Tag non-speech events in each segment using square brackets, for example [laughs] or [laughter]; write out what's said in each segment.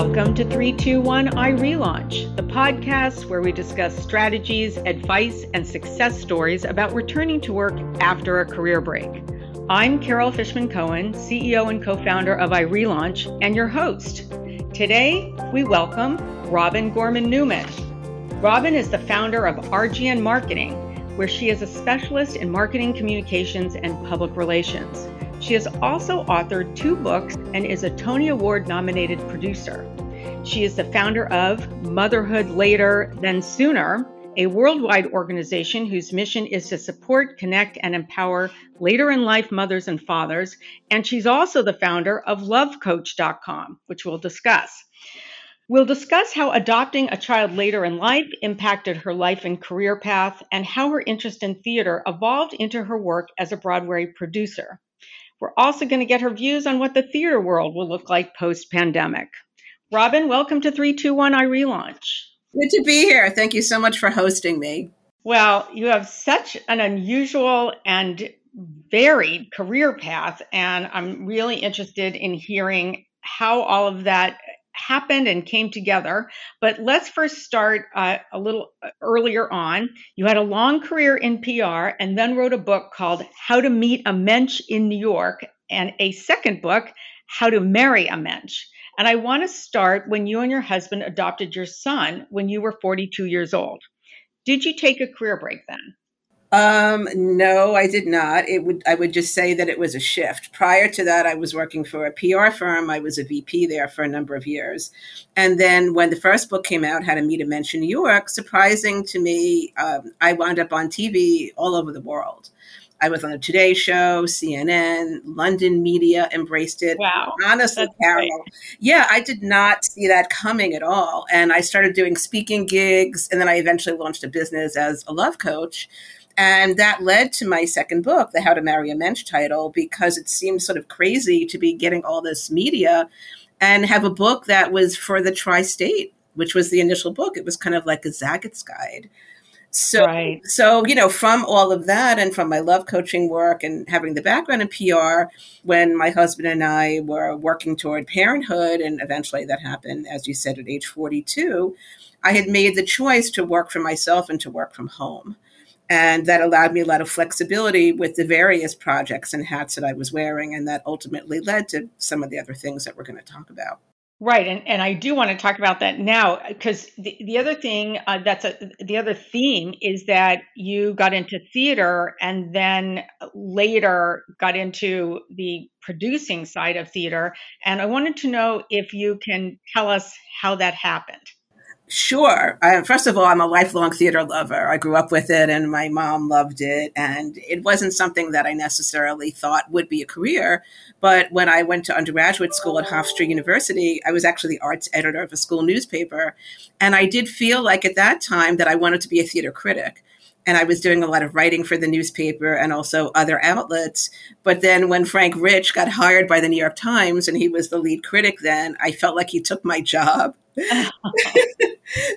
Welcome to 321 iRelaunch, the podcast where we discuss strategies, advice, and success stories about returning to work after a career break. I'm Carol Fishman Cohen, CEO and co founder of iRelaunch, and your host. Today, we welcome Robin Gorman Newman. Robin is the founder of RGN Marketing, where she is a specialist in marketing communications and public relations. She has also authored two books and is a Tony Award nominated producer. She is the founder of Motherhood Later Than Sooner, a worldwide organization whose mission is to support, connect, and empower later in life mothers and fathers. And she's also the founder of lovecoach.com, which we'll discuss. We'll discuss how adopting a child later in life impacted her life and career path, and how her interest in theater evolved into her work as a Broadway producer. We're also going to get her views on what the theater world will look like post pandemic. Robin, welcome to 321 iRelaunch. Good to be here. Thank you so much for hosting me. Well, you have such an unusual and varied career path, and I'm really interested in hearing how all of that happened and came together. But let's first start uh, a little uh, earlier on. You had a long career in PR and then wrote a book called How to Meet a Mensch in New York, and a second book, How to Marry a Mensch. And I want to start when you and your husband adopted your son when you were 42 years old. Did you take a career break then? Um, no, I did not. It would I would just say that it was a shift. Prior to that, I was working for a PR firm. I was a VP there for a number of years. And then when the first book came out, How to Meet a Mensch in New York, surprising to me, um, I wound up on TV all over the world. I was on the Today Show, CNN, London media embraced it. Wow. Honestly, That's Carol. great. Yeah, I did not see that coming at all. And I started doing speaking gigs, and then I eventually launched a business as a love coach. And that led to my second book, the How to Marry a Mensch title, because it seemed sort of crazy to be getting all this media and have a book that was for the tri state, which was the initial book. It was kind of like a Zagat's guide. So, Right. so you know, from all of that, and from my love coaching work, and having the background in PR, when my husband and I were working toward parenthood, and eventually that happened, as you said, at age forty-two, I had made the choice to work for myself and to work from home, and that allowed me a lot of flexibility with the various projects and hats that I was wearing, and that ultimately led to some of the other things that we're going to talk about. Right, and, and I do want to talk about that now because the, the other thing uh, that's a, the other theme is that you got into theater and then later got into the producing side of theater. And I wanted to know if you can tell us how that happened. Sure. I, first of all, I'm a lifelong theater lover. I grew up with it and my mom loved it. And it wasn't something that I necessarily thought would be a career. But when I went to undergraduate school at Hofstra University, I was actually the arts editor of a school newspaper. And I did feel like at that time that I wanted to be a theater critic and I was doing a lot of writing for the newspaper and also other outlets. But then when Frank Rich got hired by the New York Times and he was the lead critic then, I felt like he took my job.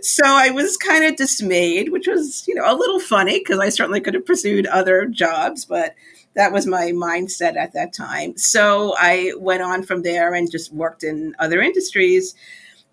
So I was kind of dismayed, which was, you know, a little funny because I certainly could have pursued other jobs, but that was my mindset at that time. So I went on from there and just worked in other industries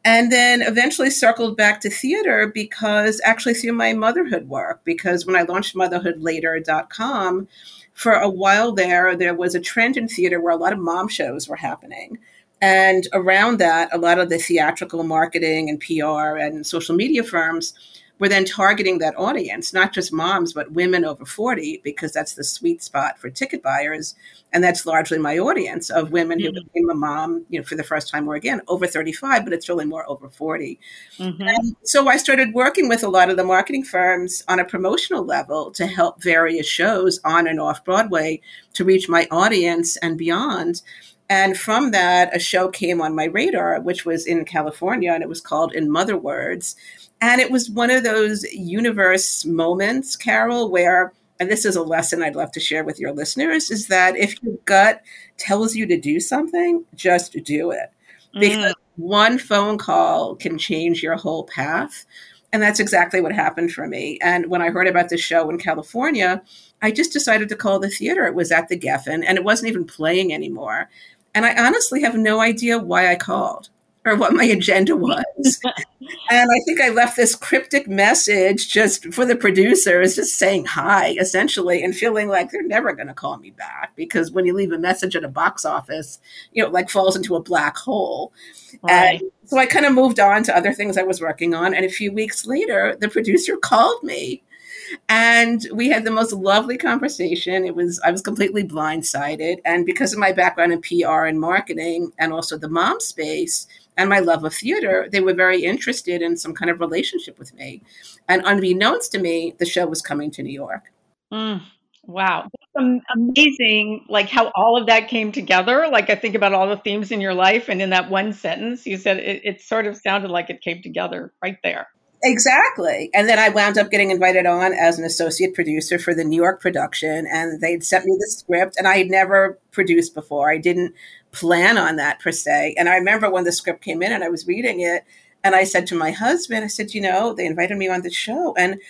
and then eventually circled back to theater because actually through my motherhood work because when i launched motherhoodlater.com for a while there there was a trend in theater where a lot of mom shows were happening and around that a lot of the theatrical marketing and pr and social media firms were then targeting that audience, not just moms, but women over 40, because that's the sweet spot for ticket buyers. And that's largely my audience of women who Mhm. became a mom, you know, for the first time or again over 35, but it's really more over 40. Mhm. And so I started working with a lot of the marketing firms on a promotional level to help various shows on and off Broadway to reach my audience and beyond. And from that, a show came on my radar, which was in California, and it was called In Mother Words. And it was one of those universe moments, Carol, where, and this is a lesson I'd love to share with your listeners, is that if your gut tells you to do something, just do it. Mm. Because one phone call can change your whole path. And that's exactly what happened for me. And when I heard about this show in California, I just decided to call the theater. It was at the Geffen and it wasn't even playing anymore. And I honestly have no idea why I called. or what my agenda [laughs] was. and I think I left this cryptic message just for the producers, just saying hi, essentially, and feeling like they're never going to call me back because when you leave a message at a box office, you know, like falls into a black hole. Right. And so I kind of moved on to other things I was working on. And a few weeks later, the producer called me and we had the most lovely conversation. It was I was completely blindsided, and because of my background in PR and marketing, and also the mom space and my love of theater, they were very interested in some kind of relationship with me. And unbeknownst to me, the show was coming to New York. Mm. Wow. Amazing, like how all of that came together. Like I think about all the themes in your life, and in that one sentence, you said it, it sort of sounded like it came together right there. Exactly. And then I wound up getting invited on as an associate producer for the New York production. And they'd sent me the script, and I had never produced before. I didn't plan on that per se. And I remember when the script came in and I was reading it, and I said to my husband, I said, you know, they invited me on the show, and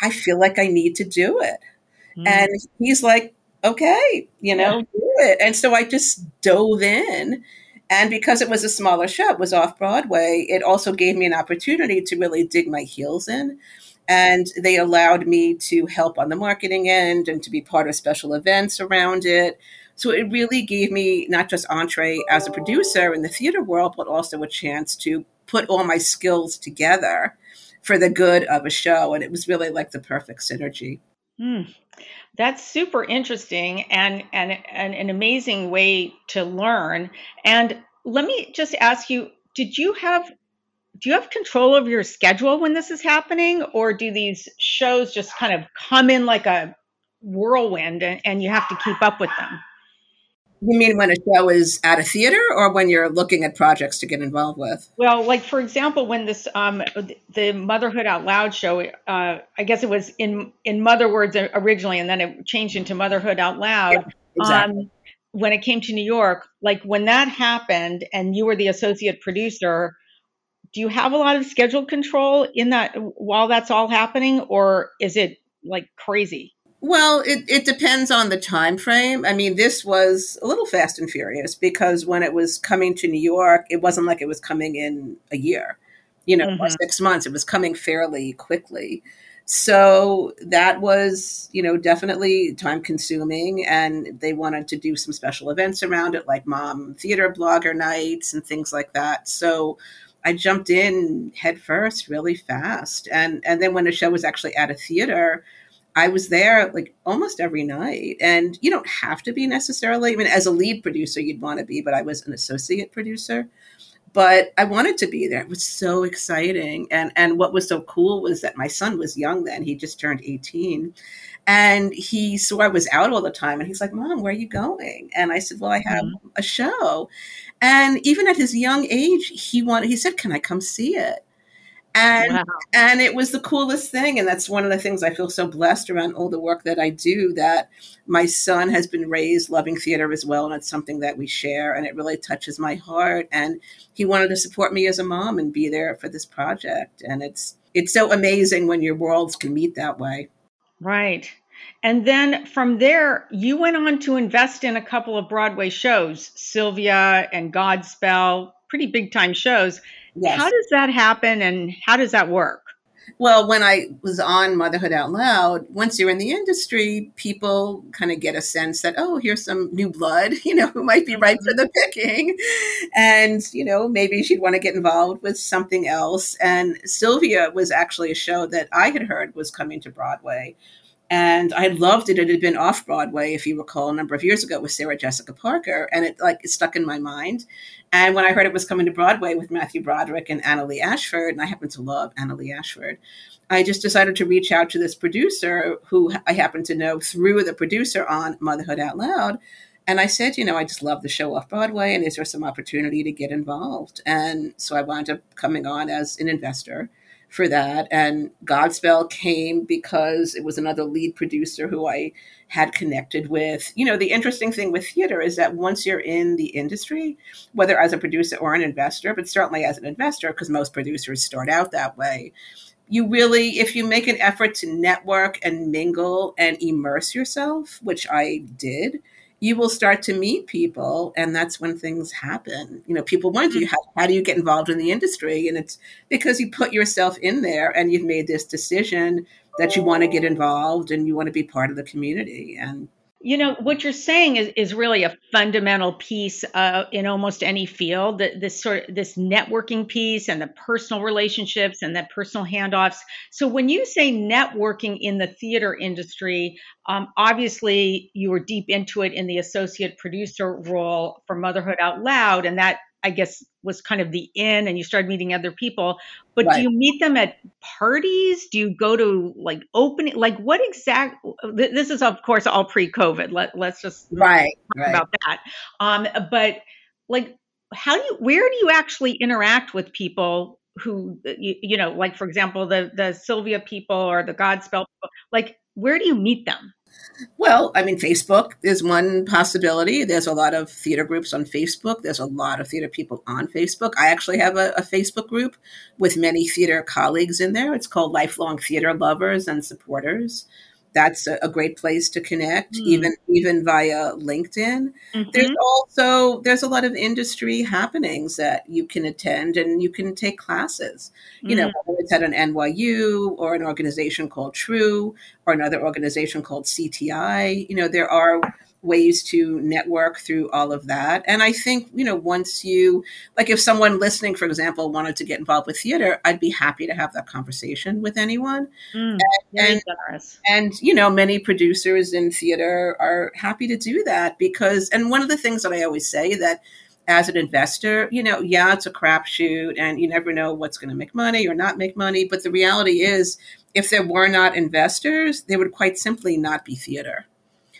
I feel like I need to do it. Mm. And he's like, okay, you know, yeah. do it. And so I just dove in and because it was a smaller show, it was off Broadway, it also gave me an opportunity to really dig my heels in. And they allowed me to help on the marketing end and to be part of special events around it. So it really gave me not just entree as a producer in the theater world, but also a chance to put all my skills together for the good of a show. And it was really like the perfect synergy. Mm, that's super interesting and, and and an amazing way to learn. And let me just ask you, did you have do you have control of your schedule when this is happening or do these shows just kind of come in like a whirlwind and, and you have to keep up with them? You mean when a show is at a theater or when you're looking at projects to get involved with? Well, like for example, when this um, the Motherhood Out Loud show, uh, I guess it was in in Mother Words originally, and then it changed into Motherhood Out Loud. Yeah, exactly. Um, when it came to New York, like when that happened, and you were the associate producer, do you have a lot of schedule control in that while that's all happening, or is it like crazy? Well, it, it depends on the time frame. I mean, this was a little fast and furious because when it was coming to New York, it wasn't like it was coming in a year, you know, mm-hmm. or six months. It was coming fairly quickly. So that was, you know, definitely time consuming. And they wanted to do some special events around it, like mom theater blogger nights and things like that. So I jumped in head first really fast. And and then when the show was actually at a theater, I was there like almost every night. And you don't have to be necessarily, I mean, as a lead producer, you'd want to be, but I was an associate producer. But I wanted to be there. It was so exciting. And and what was so cool was that my son was young then. He just turned 18. And he saw I was out all the time. And he's like, Mom, where are you going? And I said, Well, I have mm-hmm. a show. And even at his young age, he wanted, he said, Can I come see it? And wow. and it was the coolest thing and that's one of the things i feel so blessed around all the work that i do that my son has been raised loving theater as well and it's something that we share and it really touches my heart and he wanted to support me as a mom and be there for this project and it's it's so amazing when your worlds can meet that way. Right. And then from there you went on to invest in a couple of broadway shows sylvia and godspell pretty big time shows Yes. How does that happen and how does that work? Well, when I was on Motherhood Out Loud, once you're in the industry, people kind of get a sense that, oh, here's some new blood, [laughs] you know, who might be ripe for the mm-hmm. picking. And, you know, maybe she'd want to get involved with something else. And Sylvia was actually a show that I had heard was coming to Broadway. And I loved it. It had been off Broadway, if you recall, a number of years ago with Sarah Jessica Parker, and it like it stuck in my mind. And when I heard it was coming to Broadway with Matthew Broderick and Annaleigh Ashford, and I happen to love Annaleigh Ashford, I just decided to reach out to this producer who I happen to know through the producer on Motherhood Out Loud. And I said, you know, I just love the show off Broadway, and is there some opportunity to get involved? And so I wound up coming on as an investor for that. And Godspell came because it was another lead producer who I had connected with. You know, the interesting thing with theater is that once you're in the industry, whether as a producer or an investor, but certainly as an investor, because most producers start out that way, you really, if you make an effort to network and mingle and immerse yourself, which I did, you will start to meet people and that's when things happen. You know people wonder mm-hmm. how, how do you get involved in the industry? And it's because you put yourself in there and you've made this decision that you want to get involved and you want to be part of the community. And you know what you're saying is, is really a fundamental piece uh, in almost any field. This sort of this networking piece and the personal relationships and the personal handoffs. So when you say networking in the theater industry, um, obviously you were deep into it in the associate producer role for Motherhood Out Loud, and that I guess was kind of the in and you started meeting other people. But right. do you meet them at parties? Do you go to like opening like what exact this is of course all pre-COVID. Let let's just right, talk right. about that. Um but like how do you where do you actually interact with people who you, you know like for example the the Sylvia people or the Godspell people like where do you meet them? Well, I mean, Facebook is one possibility. There's a lot of theater groups on Facebook. There's a lot of theater people on Facebook. I actually have a, a Facebook group with many theater colleagues in there. It's called Lifelong Theater Lovers and Supporters that's a, a great place to connect mm. even even via linkedin mm-hmm. there's also there's a lot of industry happenings that you can attend and you can take classes you mm. know whether it's at an nyu or an organization called TRU or another organization called cti you know there are ways to network through all of that. And I think, you know, once you, like if someone listening, for example, wanted to get involved with theater, I'd be happy to have that conversation with anyone. Mm, and, and, generous. And, you know, many producers in theater are happy to do that because, and one of the things that I always say that, as an investor, you know, yeah, it's a crapshoot and you never know what's going to make money or not make money. But the reality is, if there were not investors, there would quite simply not be theater.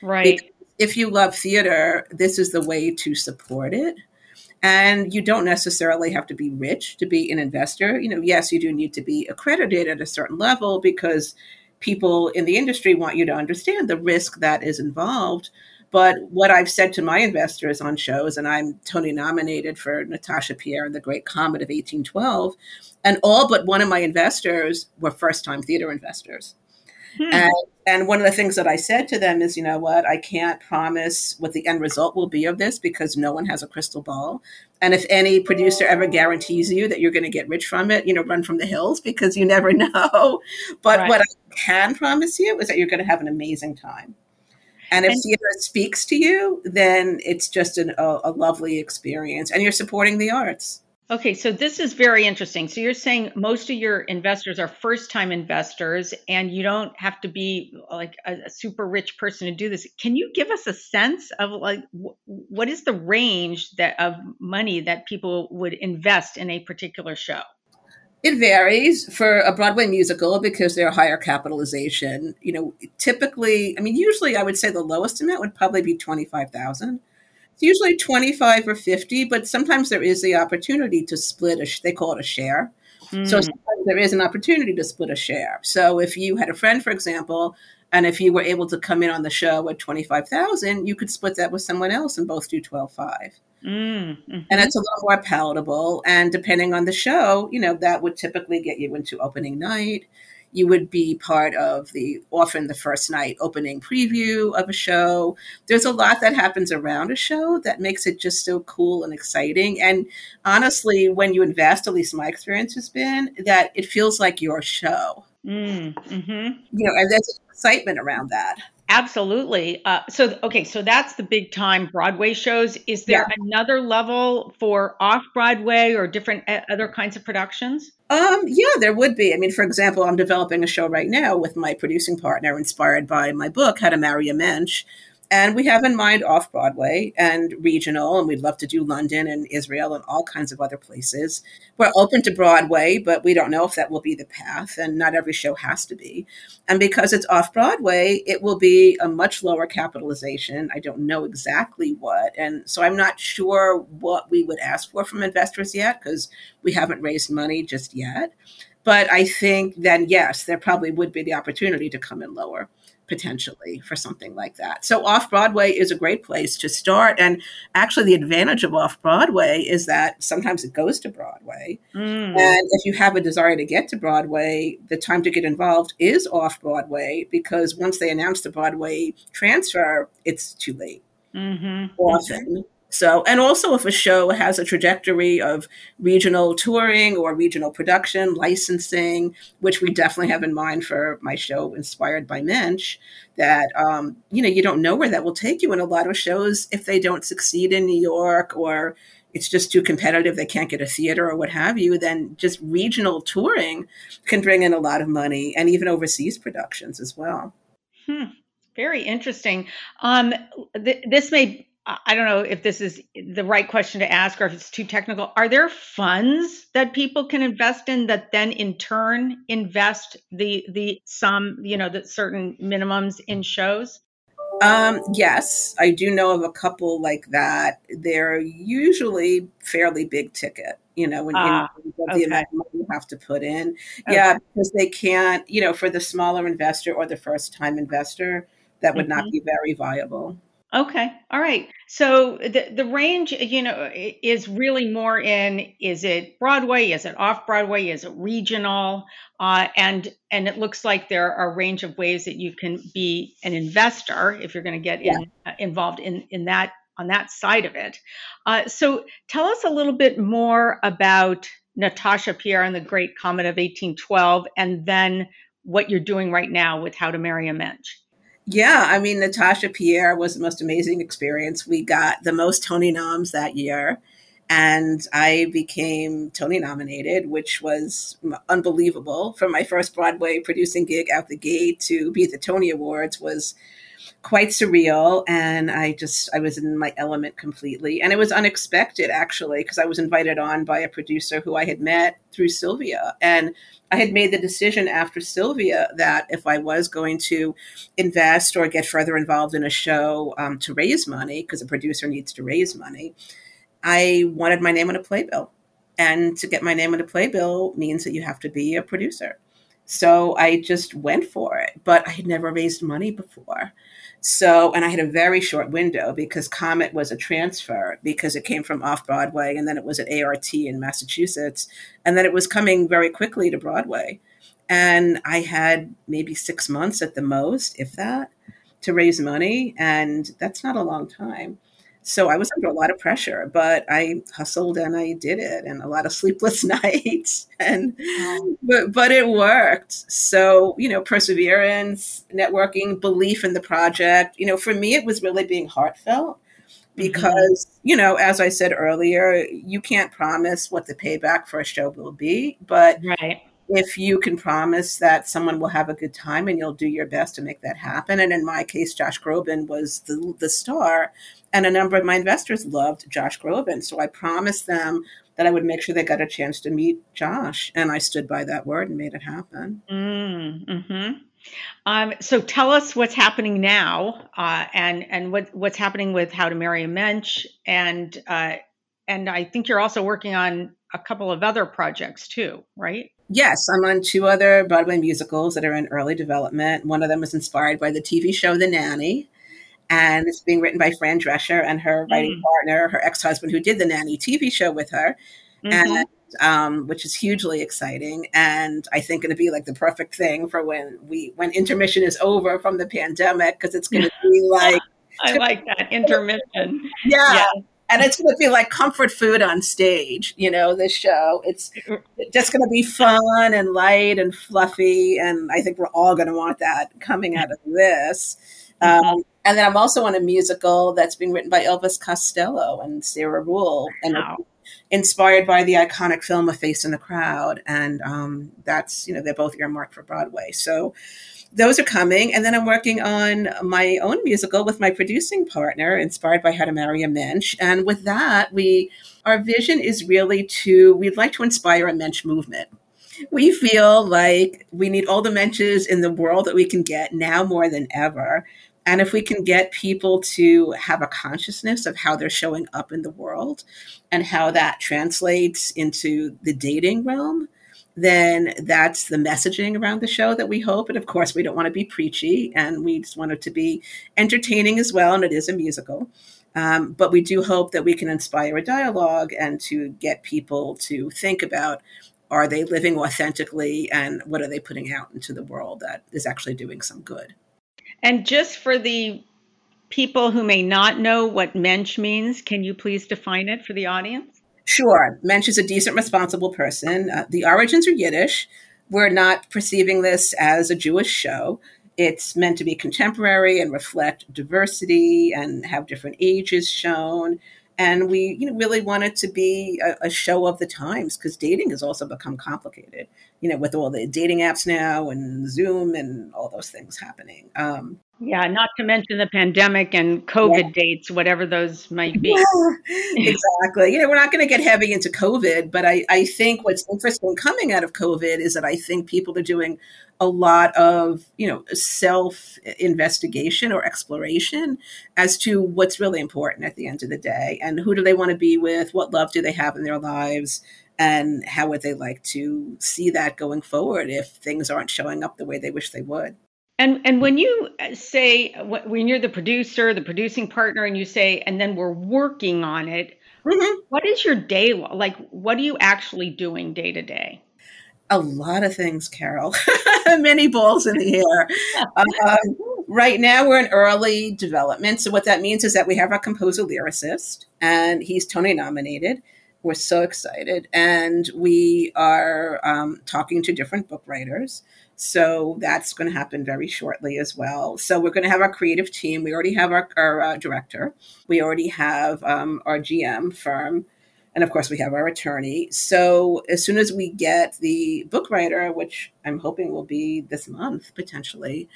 Right. Because if you love theater, this is the way to support it. And you don't necessarily have to be rich to be an investor. You know, yes, you do need to be accredited at a certain level because people in the industry want you to understand the risk that is involved. But what I've said to my investors on shows, and I'm Tony nominated for Natasha Pierre and the Great Comet of 1812, and all but one of my investors were first time theater investors. Hmm. And, and one of the things that I said to them is, you know what, I can't promise what the end result will be of this because no one has a crystal ball. And if any producer ever guarantees you that you're going to get rich from it, you know, run from the hills because you never [laughs] know. But right. what I can promise you is that you're going to have an amazing time. And if and, theater speaks to you, then it's just an, a, a lovely experience and you're supporting the arts. Okay, so this is very interesting. So you're saying most of your investors are first time investors and you don't have to be like a, a, super rich person to do this. Can you give us a sense of like what is the range that of money that people would invest in a particular show? It varies for a Broadway musical because they're higher capitalization. You know, typically, I mean, usually I would say the lowest amount would probably be 25,000 it's usually 25 or 50, but sometimes there is the opportunity to split a, they call it a share. Mm. So sometimes there is an opportunity to split a share. So if you had a friend, for example, and if you were able to come in on the show at 25,000, you could split that with someone else and both do 12.5. Mm, mm-hmm. And it's a little more palatable. And depending on the show, you know, that would typically get you into opening night you would be part of the often the first night opening preview of a show. There's a lot that happens around a show that makes it just so cool and exciting. And honestly, when you invest, at least my experience has been that it feels like your show. Mm, mm-hmm. You know, and there's excitement around that. Absolutely. Uh, so, okay, so that's the big time Broadway shows. Is there yeah. another level for off Broadway or different uh, other kinds of productions? Um, yeah, there would be. I mean, for example, I'm developing a show right now with my producing partner, inspired by my book, How to Marry a Mensch, and we have in mind off Broadway and regional, and we'd love to do London and Israel and all kinds of other places. We're open to Broadway, but we don't know if that will be the path, and not every show has to be. And because it's off Broadway, it will be a much lower capitalization. I don't know exactly what. And so I'm not sure what we would ask for from investors yet because we haven't raised money just yet. But I think then, yes, there probably would be the opportunity to come in lower potentially for something like that. So off Broadway is a great place to start. And actually, the advantage of off Broadway is that sometimes it goes to Broadway. Mm. And if you have a desire to get to Broadway, the time to get involved is off Broadway because once they announce the Broadway transfer, it's too late. mm-hmm. often. So, and also if a show has a trajectory of regional touring or regional production, licensing, which we definitely have in mind for my show inspired by Mensch, that, um, you know, you don't know where that will take you. And a lot of shows, if they don't succeed in New York or it's just too competitive, they can't get a theater or what have you, then just regional touring can bring in a lot of money and even overseas productions as well. Hmm. Very interesting. Um, th- this may I don't know if this is the right question to ask or if it's too technical. Are there funds that people can invest in that then in turn invest the the sum, you know, the certain minimums in shows? Um, yes, I do know of a couple like that. They're usually fairly big ticket, you know, when ah, you know, okay. the amount of money you have to put in. Okay. Yeah, because they can't, you know, for the smaller investor or the first time investor, that would mm-hmm. not be very viable. Okay. All right. So the the range, you know, is really more in is it Broadway, is it off Broadway, is it regional, uh, and and it looks like there are a range of ways that you can be an investor if you're going to get yeah. in, uh, involved in in that on that side of it. Uh, so tell us a little bit more about Natasha Pierre and the Great Comet of 1812, and then what you're doing right now with How to Marry a Mensch. Yeah, I mean, Natasha Pierre was the most amazing experience. We got the most Tony noms that year, and I became Tony nominated, which was unbelievable. From my first Broadway producing gig out the gate to be at the Tony Awards was quite surreal and i just i was in my element completely. And it was unexpected actually because i was invited on by a producer who i had met through sylvia. And i had made the decision after sylvia that if i was going to invest or get further involved in a show um, to raise money because a producer needs to raise money i wanted my name on a playbill. And to get my name on a playbill means that you have to be a producer. So I just went for it, but I had never raised money before. So, and I had a very short window because Comet was a transfer because it came from off Broadway and then it was at ART in Massachusetts. And then it was coming very quickly to Broadway. And I had maybe six months at the most, if that, to raise money. And that's not a long time. So I was under a lot of pressure, but I hustled and I did it, and a lot of [laughs] sleepless nights, and but but it worked. So you know, perseverance, networking, belief in the project. You know, for me, it was really being heartfelt because mm-hmm. you know, as I said earlier, you can't promise what the payback for a show will be, but right if you can promise that someone will have a good time and you'll do your best to make that happen. And in my case, Josh Groban was the, the star. And a number of my investors loved Josh Groban. So I promised them that I would make sure they got a chance to meet Josh. And I stood by that word and made it happen. Mm-hmm. Um, so tell us what's happening now uh, and, and what, what's happening with How to Marry a Mensch. And, uh, and I think you're also working on a couple of other projects too, right? Yes, I'm on two other Broadway musicals that are in early development. One of them was inspired by the TV show The Nanny and it's being written by Fran Drescher and her writing mm. partner, her ex husband, who did the nanny TV show with her, mm-hmm. and um, which is hugely exciting. And I think going to be like the perfect thing for when we when intermission is over from the pandemic because it's going [laughs] to be like I like that [laughs] intermission. yeah. yeah. And it's going to be like comfort food on stage, you know, this show. It's just going to be fun and light and fluffy. And I think we're all going to want that coming out of this. Mm-hmm. Um, and then I'm also on a musical that's being written by Elvis Costello and Sarah Ruhl, and wow. Inspired by the iconic film A Face in the Crowd. And um, that's, you know, they're both earmarked for Broadway. So those are coming. And then I'm working on my own musical with my producing partner, inspired by How to Marry a Mensch. And with that, we, our vision is really to, we'd like to inspire a Mensch movement we feel like we need all the mensches in the world that we can get now more than ever. And if we can get people to have a consciousness of how they're showing up in the world and how that translates into the dating realm, then that's the messaging around the show that we hope. And of course, we don't want to be preachy and we just want it to be entertaining as well. And it is a musical. Um, but we do hope that we can inspire a dialogue and to get people to think about are they living authentically and what are they putting out into the world that is actually doing some good. And just for the people who may not know what mensch means, can you please define it for the audience? Sure. Mensch is a decent, responsible person. Uh, the origins are Yiddish. We're not perceiving this as a Jewish show. It's meant to be contemporary and reflect diversity and have different ages shown and we you know really want it to be a, a show of the times because dating has also become complicated you know with all the dating apps now and zoom and all those things happening um, yeah, not to mention the pandemic and COVID yeah. dates, whatever those might be. Yeah, exactly. You know, we're not going to get heavy into COVID, but I, I think what's interesting coming out of COVID is that I think people are doing a lot of, you know, self investigation or exploration as to what's really important at the end of the day and who do they want to be with, what love do they have in their lives, and how would they like to see that going forward if things aren't showing up the way they wish they would. And and when you uh, say when you're the producer, the producing partner, and you say, and then we're working on it, mm-hmm. what is your day like? What are you actually doing day to day? A lot of things, Carol. [laughs] Many balls in the [laughs] air. um, right now, we're in early development. So what that means is that we have our composer lyricist, and he's Tony nominated. We're so excited, and we are um, talking to different book writers. So that's going to happen very shortly as well. So we're going to have our creative team. We already have our, our uh, director. We already have um, our GM firm. And of course, we have our attorney. So as soon as we get the book writer, which I'm hoping will be this month potentially,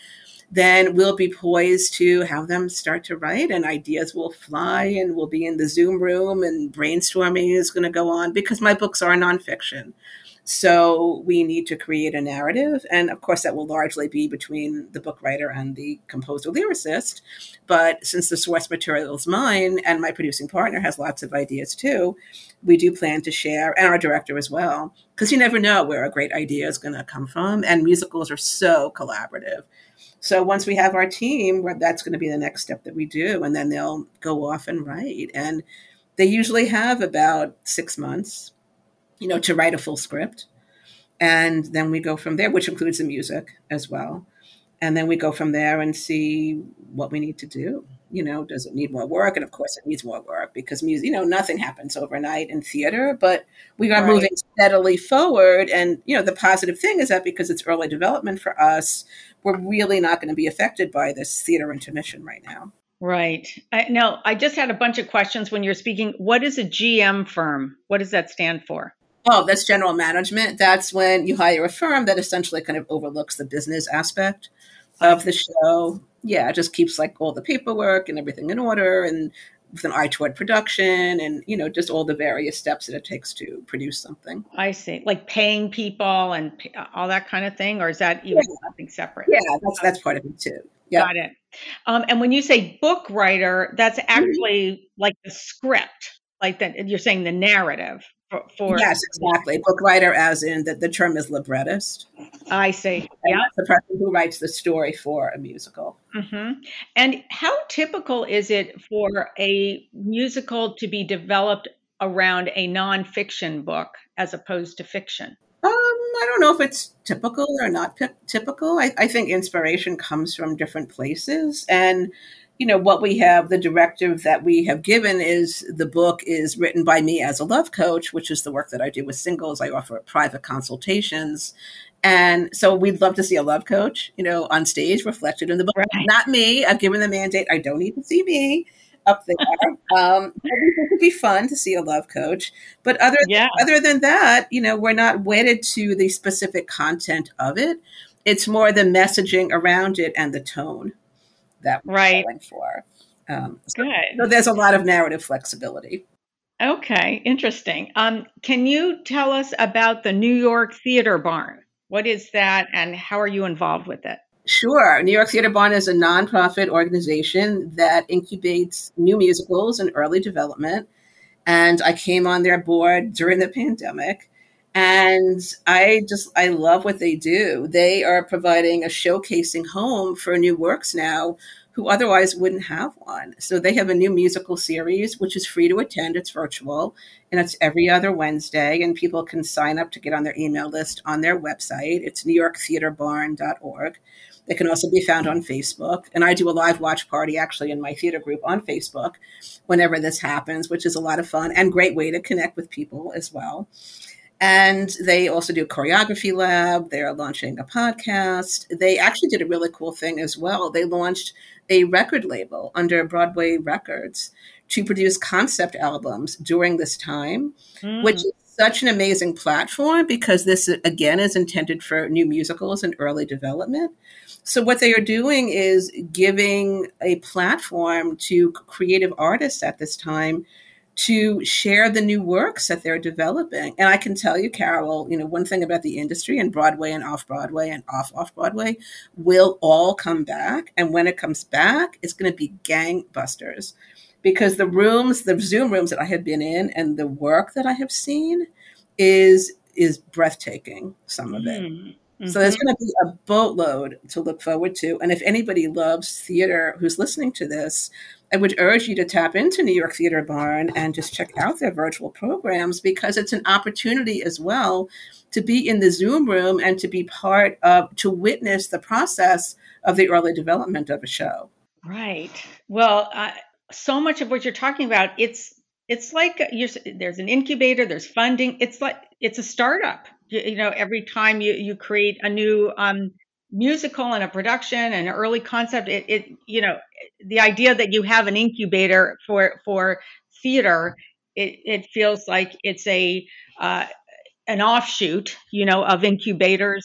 then we'll be poised to have them start to write and ideas will fly and we'll be in the Zoom room and brainstorming is going to go on because my books are nonfiction. So we need to create a narrative. And of course, that will largely be between the book writer and the composer lyricist. But since the source material is mine and my producing partner has lots of ideas too, we do plan to share, and our director as well, because you never know where a great idea is going to come from. And musicals are so collaborative. So once we have our team, that's going to be the next step that we do. And then they'll go off and write. And they usually have about six months you know, to write a full script. And then we go from there, which includes the music as well. And then we go from there and see what we need to do. You know, does it need more work? And of course, it needs more work because music, you know, nothing happens overnight in theater, but we are right. moving steadily forward. And, you know, the positive thing is that because it's early development for us, we're really not going to be affected by this theater intermission right now. Right. I, now, I just had a bunch of questions when you're speaking. What is a GM firm? What does that stand for? Oh, that's general management. That's when you hire a firm that essentially kind of overlooks the business aspect of the show. Yeah, it just keeps like all the paperwork and everything in order and with an eye toward production and you know just all the various steps that it takes to produce something i see like paying people and all that kind of thing or is that even yeah. something separate yeah that's that's part of it too yeah. got it um, and when you say book writer that's mm-hmm. actually mm-hmm. like the script like that you're saying the narrative for, for yes, exactly. Book writer, as in that the term is librettist. I see. Yeah, the person who writes the story for a musical. Mm-hmm. And how typical is it for a musical to be developed around a nonfiction book as opposed to fiction? Um, I don't know if it's typical or not p- typical. I, I think inspiration comes from different places, and you know what we have the directive that we have given is the book is written by me as a love coach which is the work that i do with singles. I offer private consultations. And so we'd love to see a love coach you know on stage reflected in the book. Right. not me. I've given the mandate. I don't need to see me up there. Um it would be fun to see a love coach. But other yeah. other than that you know we're not wedded to the specific content of it. It's more the messaging around it and the tone that we're right. going for. Um, so, Good. So there's a lot of narrative flexibility. Okay, interesting. Um, can you tell us about the New York Theater Barn? What is that, and how are you involved with it? Sure. New York Theater Barn is a nonprofit organization that incubates new musicals in early development. And I came on their board during the pandemic. And I just, I love what they do. They are providing a showcasing home for new works now who otherwise wouldn't have one. So they have a new musical series, which is free to attend. It's virtual and it's every other Wednesday. And people can sign up to get on their email list on their website. It's newyorktheaterbarn.org. They can also be found on Facebook. And I do a live watch party actually in my theater group on Facebook whenever this happens, which is a lot of fun and great way to connect with people as well. And they also do a choreography lab. They're launching a podcast. They actually did a really cool thing as well. They launched a record label under Broadway Records to produce concept albums during this time, mm. which is such an amazing platform because this, again, is intended for new musicals and early development. So, what they are doing is giving a platform to creative artists at this time to share the new works that they're developing. And I can tell you, Carol, you know, one thing about the industry and Broadway and off Broadway and off off Broadway will all come back. And when it comes back, it's going to be gangbusters because the rooms, the Zoom rooms that I have been in and the work that I have seen is is breathtaking, some of it. Mm. Mm-hmm. So there's going to be a boatload to look forward to. And if anybody loves theater who's listening to this, I would urge you to tap into New York Theater Barn and just check out their virtual programs because it's an opportunity as well to be in the Zoom room and to be part of, to witness the process of the early development of a show. Right. Well, uh, so much of what you're talking about, it's it's like there's an incubator, there's funding. It's like it's a startup you, know every time you you create a new um, musical and a production and an early concept it, it you know the idea that you have an incubator for for theater it, it feels like it's a uh, an offshoot you know of incubators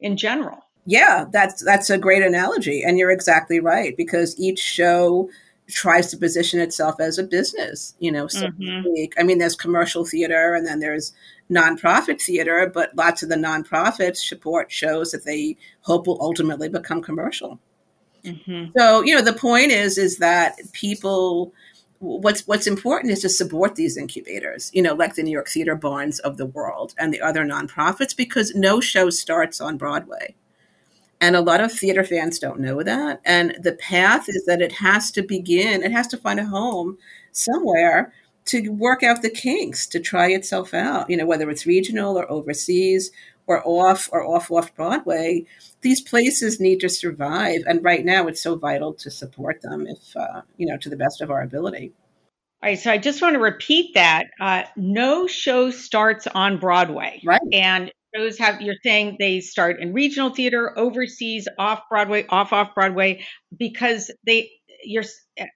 in general yeah that's that's a great analogy and you're exactly right because each show tries to position itself as a business, you know, so mm-hmm. I mean, there's commercial theater and then there's nonprofit theater, but lots of the nonprofits support shows that they hope will ultimately become commercial. Mm-hmm. So, you know, the point is, is that people, what's what's important is to support these incubators, you know, like the New York Theater Barns of the world and the other nonprofits, because no show starts on Broadway. And a lot of theater fans don't know that. And the path is that it has to begin, it has to find a home somewhere to work out the kinks, to try itself out, you know, whether it's regional or overseas or off or off off Broadway. These places need to survive. And right now it's so vital to support them if, uh, you know, to the best of our ability. All right, so I just want to repeat that. Uh, no show starts on Broadway. Right. And shows have you're saying they start in regional theater overseas off broadway off off broadway because they you're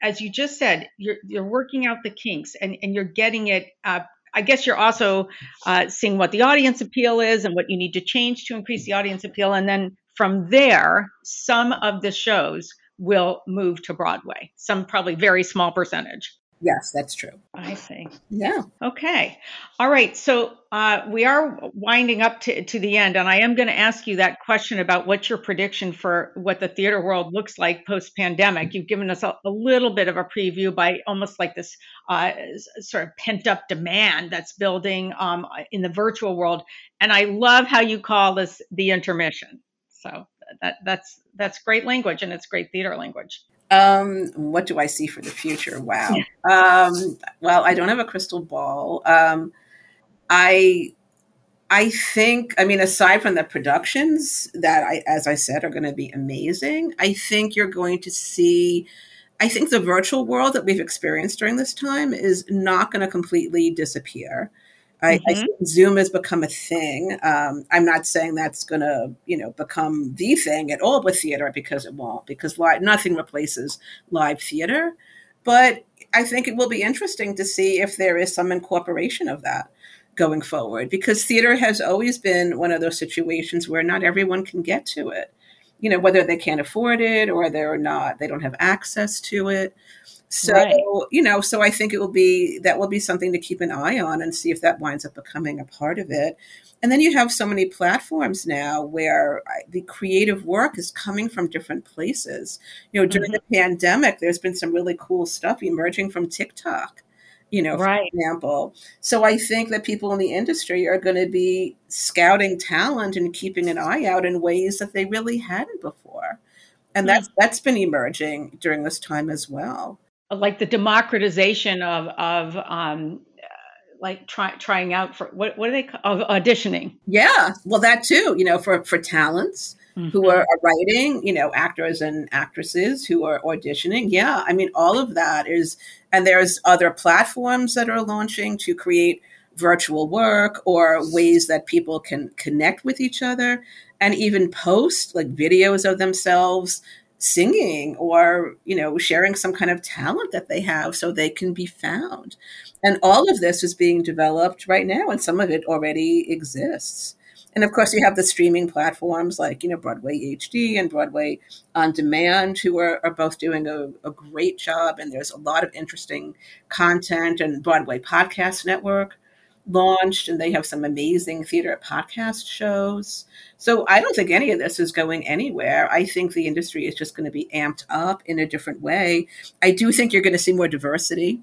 as you just said you're you're working out the kinks and and you're getting it uh, I guess you're also uh, seeing what the audience appeal is and what you need to change to increase the audience appeal. And then from there, some of the shows will move to Broadway, some probably very small percentage. Yes, that's true. I see. Yeah. Okay. All right. So uh, we are winding up to, to the end, and I am going to ask you that question about what's your prediction for what the theater world looks like post pandemic. You've given us a, a, little bit of a preview by almost like this uh, sort of pent up demand that's building um, in the virtual world. And I love how you call this the intermission. So that, that's that's great language, and it's great theater language. Um, what do I see for the future? Wow. Um, well, I don't have a crystal ball. Um, I I think, I mean, aside from the productions that I, as I said, are going to be amazing, I think you're going to see. I think the virtual world that we've experienced during this time is not going to completely disappear. I, mm-hmm. I think Zoom has become a thing. Um, I'm not saying that's going to, you know, become the thing at all with theater because it won't, because live, nothing replaces live theater. But I think it will be interesting to see if there is some incorporation of that going forward, because theater has always been one of those situations where not everyone can get to it. You know, whether they can't afford it or they're not, they don't have access to it. So, right. you know, so I think it will be that will be something to keep an eye on and see if that winds up becoming a part of it. And then you have so many platforms now where the creative work is coming from different places. You know, during mm-hmm. the pandemic, there's been some really cool stuff emerging from TikTok, you know, right. for example. So I think that people in the industry are going to be scouting talent and keeping an eye out in ways that they really hadn't before. And that's that's been emerging during this time as well like the democratization of of um, like try, trying out for what what are they of auditioning? Yeah, well, that too. You know, for for talents. mm-hmm. who are, are, writing, you know, actors and actresses who are auditioning. Yeah, I mean, all of that is, and there's other platforms that are launching to create virtual work or ways that people can connect with each other and even post like videos of themselves singing or you know sharing some kind of talent that they have so they can be found and all of this is being developed right now and some of it already exists and of course, you have the streaming platforms like, you know, Broadway HD and Broadway On Demand, who are, are both doing a, a great job. And there's a lot of interesting content. And Broadway Podcast Network launched, and they have some amazing theater podcast shows. So I don't think any of this is going anywhere. I think the industry is just going to be amped up in a different way. I do think you're going to see more diversity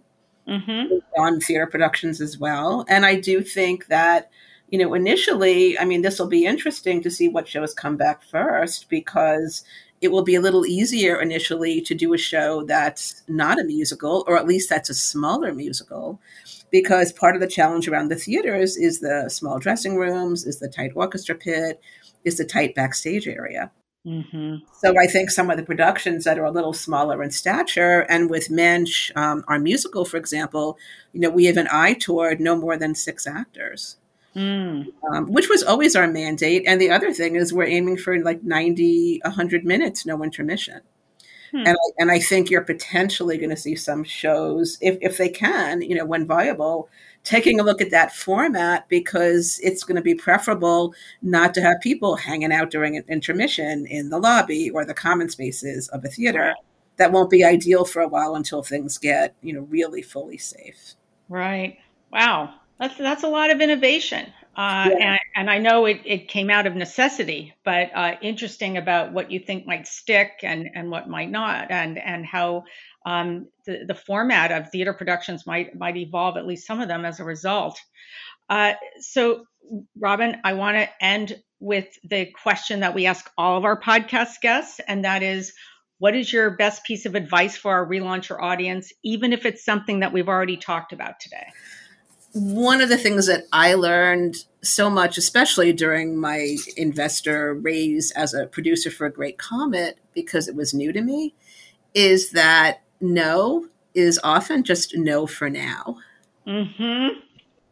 mm-hmm. on theater productions as well. And I do think that you know, initially, I mean, this will be interesting to see what shows come back first because it will be a little easier initially to do a show that's not a musical, or at least that's a smaller musical, because part of the challenge around the theaters is the small dressing rooms, is the tight orchestra pit, is the tight backstage area. Mm-hmm. So I think some of the productions that are a little smaller in stature, and with Mensch, um, our musical, for example, you know, we have an eye toward no more than six actors mm. um, which was always our mandate. And the other thing is we're aiming for like 90, 100 minutes, no intermission. Hmm. And, I, and I think you're potentially going to see some shows, if, if they can, you know, when viable, taking a look at that format because it's going to be preferable not to have people hanging out during an intermission in the lobby or the common spaces of a theater. That won't be ideal for a while until things get, you know, really fully safe. Right. Wow. That's that's a lot of innovation, uh, yeah. and, and I know it, it came out of necessity, but uh, interesting about what you think might stick and and what might not, and and how um, the the format of theater productions might might evolve, at least some of them, as a result. Uh, so, Robin, I want to end with the question that we ask all of our podcast guests, and that is. What is your best piece of advice for our relauncher audience, even if it's something that we've already talked about today? One of the things that I learned so much, especially during my investor raise as a producer for a great comet, because it was new to me, is that no is often just no for now. Mm-hmm.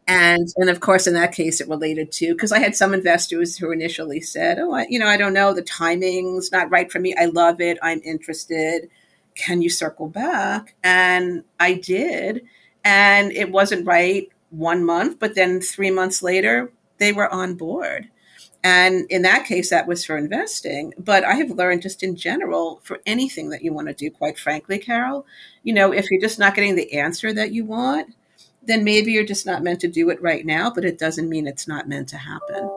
And and of course, in that case, it related to because I had some investors who initially said, "Oh, I, you know, I don't know, the timing's not right for me. I love it. I'm interested. Can you circle back?" And I did, and it wasn't right one month, but then three months later, they were on board. And in that case, that was for investing. But I have learned just in general for anything that you want to do, quite frankly, Carol, you know, if you're just not getting the answer that you want, then maybe you're just not meant to do it right now, but it doesn't mean it's not meant to happen.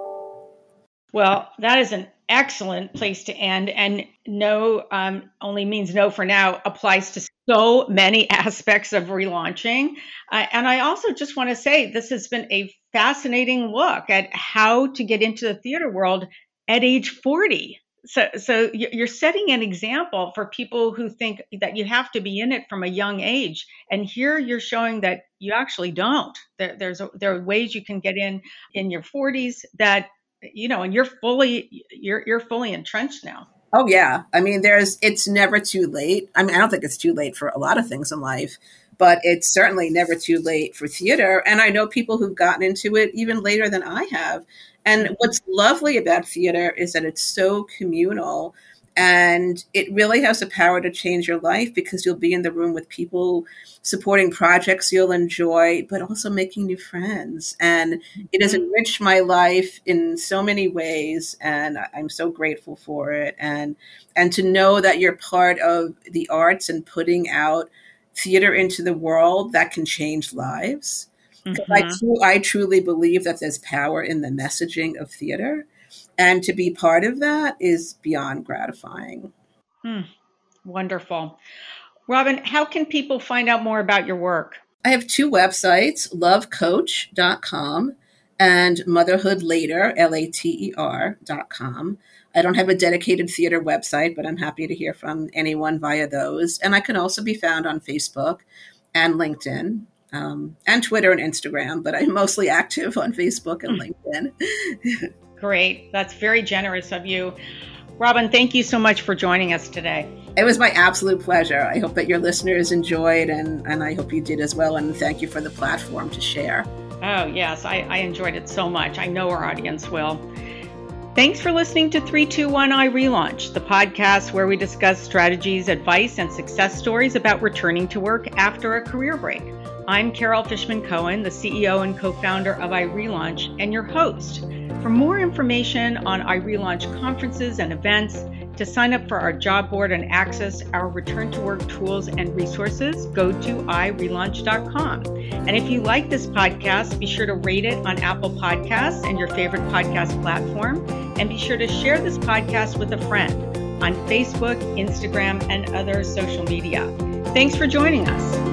Well, that is an excellent place to end. And no um, only means no for now applies to so many [laughs] aspects of relaunching. Uh, and I also just want to say this has been a fascinating look at how to get into the theater world at age 40. So, so you're setting an example for people who think that you have to be in it from a young age, and here you're showing that you actually don't. There, there's a, there are ways you can get in in your 40s that you know, and you're fully you're you're fully entrenched now. Oh yeah. I mean there's it's never too late. I mean I don't think it's too late for a lot of things in life, but it's certainly never too late for theater and I know people who've gotten into it even later than I have. And what's lovely about theater is that it's so communal and it really has the power to change your life because you'll be in the room with people supporting projects you'll enjoy, but also making new friends. And it has mm-hmm. enriched my life in so many ways, and I'm so grateful for it. And and to know that you're part of the arts and putting out theater into the world that can change lives. Mm-hmm. I, I truly believe that there's power in the messaging of theater and to be part of that is beyond gratifying. Hmm. Wonderful. Robin, how can people find out more about your work? I have two websites, lovecoach.com and motherhoodlater, L-A-T-E-R.com. I don't have a dedicated theater website, but I'm happy to hear from anyone via those. And I can also be found on Facebook and LinkedIn um, and Twitter and Instagram, but I'm mostly active on Facebook and hmm. LinkedIn. [laughs] Great. That's very generous of you. Robin, thank you so much for joining us today. It was my absolute pleasure. I hope that your listeners enjoyed, and, and I hope you did as well. And thank you for the platform to share. Oh, yes, I, I enjoyed it so much. I know our audience will. Thanks for listening to 321 iRelaunch, the podcast where we discuss strategies, advice, and success stories about returning to work after a career break. I'm Carol Fishman Cohen, the CEO and co founder of iRelaunch, and your host. For more information on iRelaunch conferences and events, to sign up for our job board and access our return to work tools and resources, go to irelaunch.com. And if you like this podcast, be sure to rate it on Apple Podcasts and your favorite podcast platform. And be sure to share this podcast with a friend on Facebook, Instagram, and other social media. Thanks for joining us.